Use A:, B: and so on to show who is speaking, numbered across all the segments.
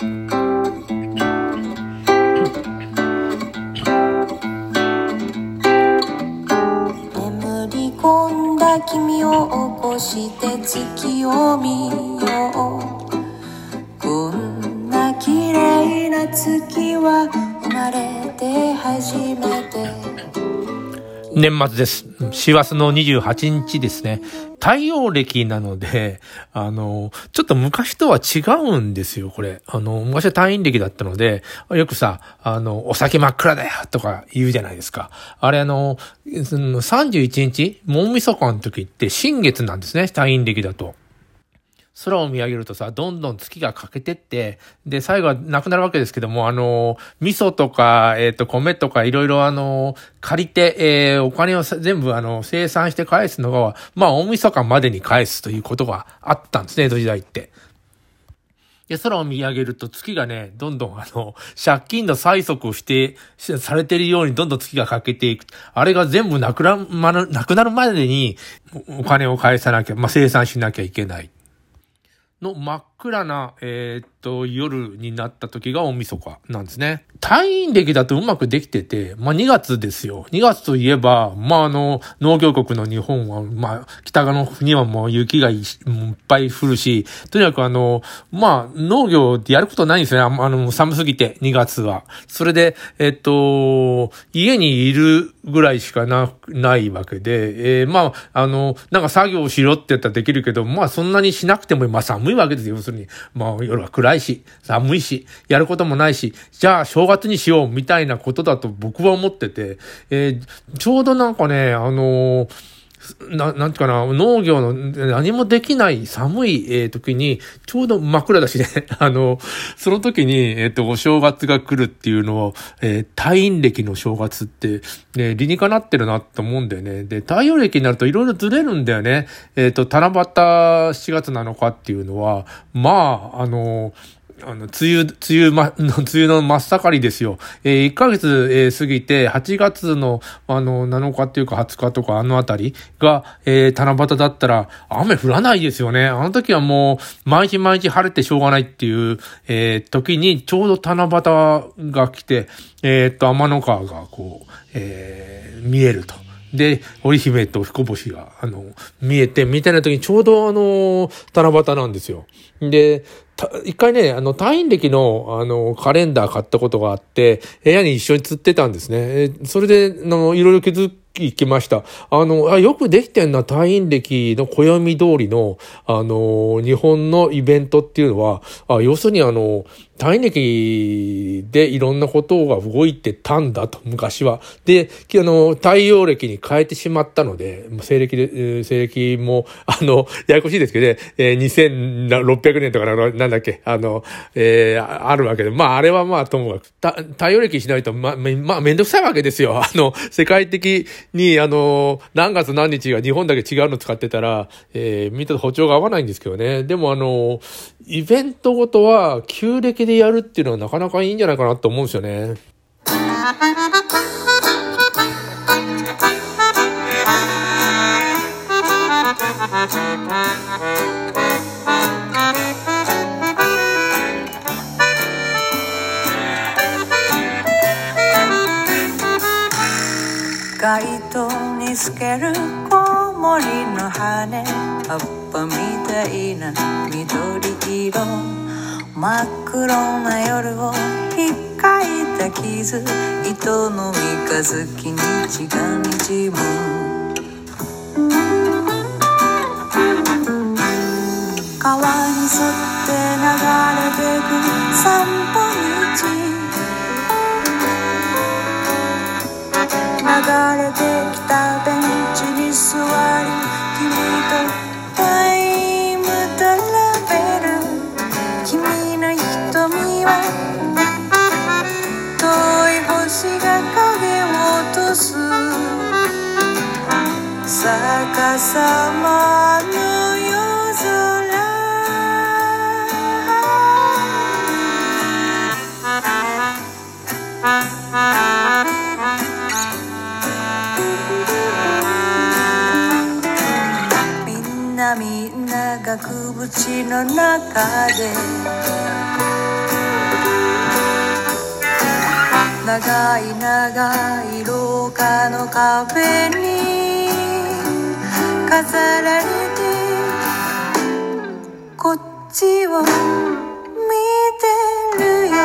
A: 眠り込んだ君を起こして月を見
B: 年末です。師走の28日ですね。太陽暦なので、あの、ちょっと昔とは違うんですよ、これ。あの、昔は退院暦だったので、よくさ、あの、お酒真っ暗だよとか言うじゃないですか。あれあの、その31日、もみそかの時って新月なんですね、退院暦だと。空を見上げるとさ、どんどん月が欠けてって、で、最後はなくなるわけですけども、あの、味噌とか、えっ、と、米とかいろいろあの、借りて、えーお金を全部あの、生産して返すのが、まあ、大晦日までに返すということがあったんですね、江戸時代って。で、空を見上げると月がね、どんどんあの、借金の催促をして、されてるようにどんどん月が欠けていく。あれが全部なくなる、まなくなるまでにお金を返さなきゃ、まあ、生産しなきゃいけない。の真っ暗な、えーっと、夜になった時が大晦日なんですね。退院歴だとうまくできてて、まあ、2月ですよ。2月といえば、まあ、あの、農業国の日本は、まあ、北側の国はもう雪がいっぱい降るし、とにかくあの、まあ、農業ってやることないんですね。あの、寒すぎて、2月は。それで、えっと、家にいるぐらいしかな、ないわけで、えーまあ、あの、なんか作業しろって言ったらできるけど、まあそんなにしなくても、まあ寒いわけですよ。するに、もう夜は暗いし、寒いし、やることもないし、じゃあ正月にしようみたいなことだと僕は思ってて、えーちょうどなんかね、あのーな、なんていうかな、農業の何もできない寒い、えー時に、ちょうど真っ暗だしね、あの、その時に、えっ、と、お正月が来るっていうのを、えー、退院暦の正月って、ね、理にかなってるなと思うんだよね。で、太陽暦になるといろいろずれるんだよね。えっ、と、七夕7月7日っていうのは、まあ、あの、あの、梅雨、梅雨ま、の、梅雨の真っ盛りですよ。えー、1ヶ月、えー過ぎて、8月の、あの、7日っていうか20日とかあのあたりが、えー、七夕だったら、雨降らないですよね。あの時はもう、毎日毎日晴れてしょうがないっていう、えー、時に、ちょうど七夕が来て、えー、っと、天の川がこう、えー、見えると。で、織姫と彦星が、あの、見えて、みたいな時にちょうどあの、七夕なんですよ。で、一回ね、あの、退院歴の、あの、カレンダー買ったことがあって、部屋に一緒に釣ってたんですね。それで、あの、いろいろ気づききました。あの、あ、よくできてんな、退院歴の暦通りの、あの、日本のイベントっていうのは、あ要するにあの、退院歴でいろんなことが動いてたんだと、昔は。で、あの、太陽暦に変えてしまったので、西暦で、西暦も、あの、ややこしいですけどね、えー2600年とかなのなんだっけ、あの、えーあるわけで、まあ、あれはまあ、ともかく、た太陽暦しないと、まあ、めまあ、めんどくさいわけですよ。あの、世界的に、あの、何月何日が日本だけ違うの使ってたら、えー、みんなと歩調が合わないんですけどね。でも、あの、イベントごとは、旧暦でやるっていうのはなかなかいいんじゃないかなと思うんですよね。
A: 街灯に透けるコウモリの羽葉っぱみたいな緑色真っ黒な夜をひっかいた傷糸の三日月に血がにじむ川に沿って流れてく散歩道。流れてきたベンチに座り君と逆さまの夜空。みんなみんな額縁の中で。長い長い廊下の壁に飾られてこっちを見てるよ。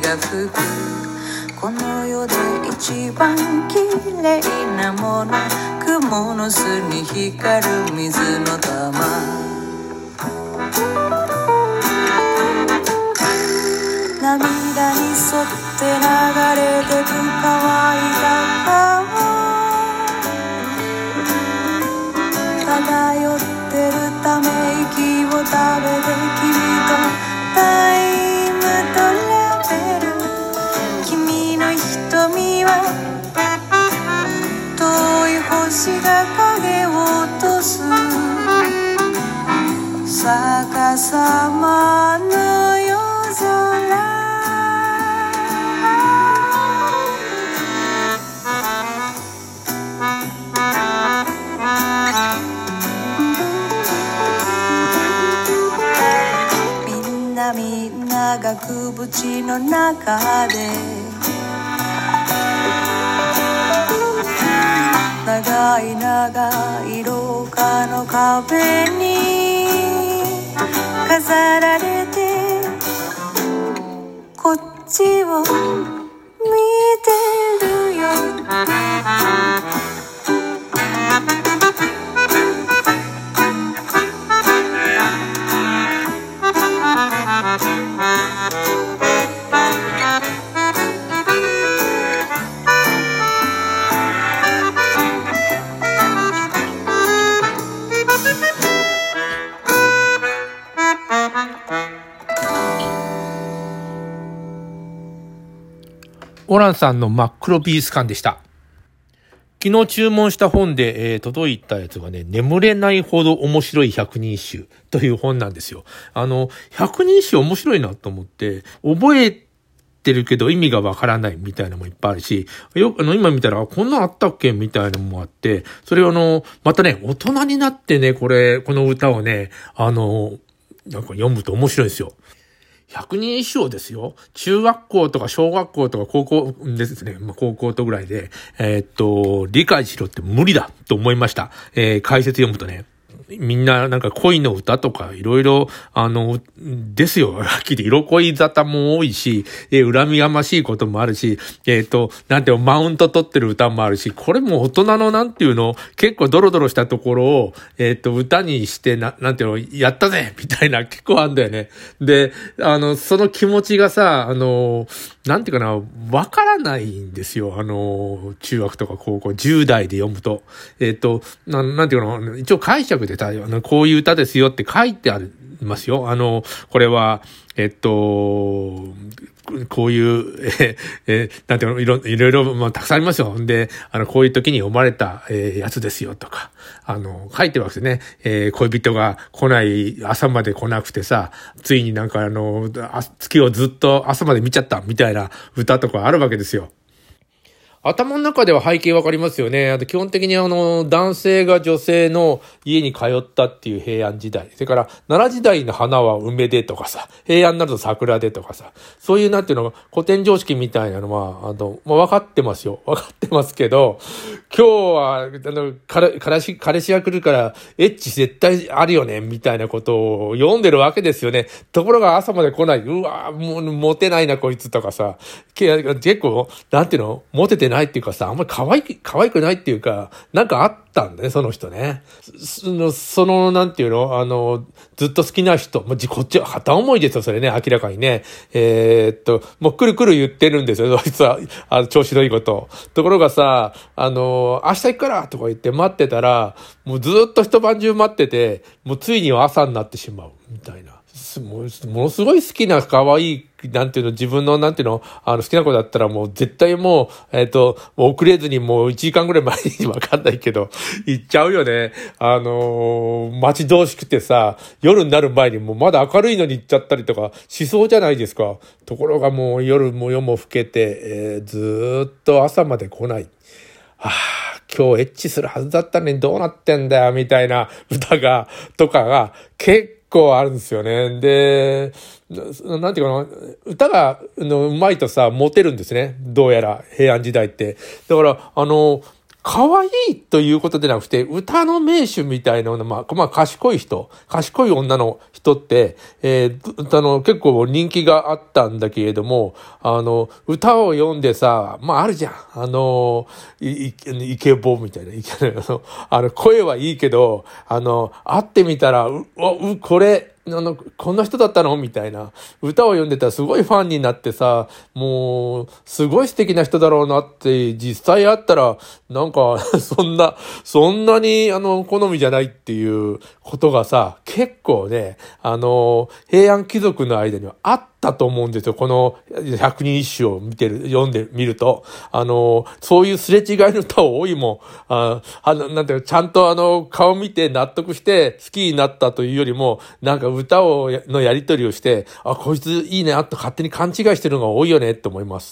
A: が吹くこの世で一番綺麗なもの雲の巣に光る水の玉。涙に沿って流れてく乾いた川さまの夜空。みんなみんな額縁の中で。長い長い廊下の壁にこ
B: オランさんの真っ黒ビース感でした。昨日注文した本で、えー届いたやつがね、眠れないほど面白い百人一首という本なんですよ。あの、百人一首面白いなと思って、覚えてるけど意味がわからないみたいなのもいっぱいあるし、よく、あの、今見たら、こんなあったっけみたいなのもあって、それをあの、またね、大人になってね、これ、この歌をね、あの、なんか読むと面白いですよ。100人以上ですよ。中学校とか小学校とか高校ですね。まあ、高校とぐらいで、えーっと、理解しろって無理だと思いました。えー解説読むとね。みんななんか恋の歌とかいろいろ、あの、ですよ。はっきり色恋沙汰も多いし、えー恨みがましいこともあるし、えっ、と、なんていうのマウント取ってる歌もあるし、これも大人のなんていうの、結構ドロドロしたところを、えっ、と、歌にして、な、なんていうの、やったぜみたいな結構あんだよね。で、あの、その気持ちがさ、あの、なんていうかな、わからないんですよ。あの、中学とか高校、10代で読むと。えっ、と、ななんていうかな、一応解釈で、こういう歌ですよって書いてあるますよ。あの、これは、えっと、こういう、え、え、なんていうの、いろ、いろいろ、まあ、たくさんありますよ。んで、あの、こういう時に読まれた、えーやつですよ、とか、あの、書いてるわけですね。えー恋人が来ない、朝まで来なくてさ、ついになんかあの、月をずっと朝まで見ちゃった、みたいな歌とかあるわけですよ。頭の中では背景わかりますよね。あと基本的にあの、男性が女性の家に通ったっていう平安時代。それから、奈良時代の花は梅でとかさ、平安になると桜でとかさ、そういうなんていうの、古典常識みたいなのは、あの、まあ、分かってますよ。分かってますけど、今日は、あの、彼彼氏、彼氏が来るから、エッチ絶対あるよね、みたいなことを読んでるわけですよね。ところが朝まで来ない。うわもう、モテないな、こいつとかさ。結構、なんていうのモテてないっていうかさ、あんまり可愛く、可愛くないっていうか、なんかあったんだね、その人ね。その、その、なんていうの？あの、ずっと好きな人、もうじこっちは片思いですよ、それね、明らかにね。えーっと、もうくるくる言ってるんですよ、そいつは、あの、調子のいいこと。ところがさ、あの、明日行くからとか言って待ってたら、もうずっと一晩中待ってて、もうついには朝になってしまう、みたいな。ものすごい好きな可愛い、なんていうの、自分の、なんていうの、あの、好きな子だったらもう絶対もう、えっ、ー、と、もう遅れずにもう1時間ぐらい前にわかんないけど、行っちゃうよね。あのー、待ち遠しくてさ、夜になる前にもうまだ明るいのに行っちゃったりとかしそうじゃないですか。ところがもう夜も夜も更けて、えー、ずっと朝まで来ない。はあ、今日エッチするはずだったのにどうなってんだよ、みたいな歌が、とかが結構あるんですよね。で、なんていうかな、歌がのうまいとさ、モテるんですね。どうやら、平安時代って。だから、あの、可愛いということでなくて、歌の名手みたいな、まあ、まあ、賢い人、賢い女の人って、えー、あの、結構人気があったんだけれども、あの、歌を読んでさ、まあ、あるじゃん。あの、い、いイケボみたいな、イケあの、あの、声はいいけど、あの、会ってみたら、う、う、これ、あの、こんな人だったの？みたいな。歌を読んでたらすごいファンになってさ、もう、すごい素敵な人だろうなって、実際会ったら、なんか、そんな、そんなに、あの、好みじゃないっていうことがさ、結構ね、あの、平安貴族の間にはあったったと思うんですよ。この百人一首を見てる、読んでみると。あの、そういうすれ違いの歌多いもん。ああなんていうちゃんとあの、顔見て納得して好きになったというよりも、なんか歌を、のやりとりをして、あ、こいついいね、あと勝手に勘違いしてるのが多いよねって思います。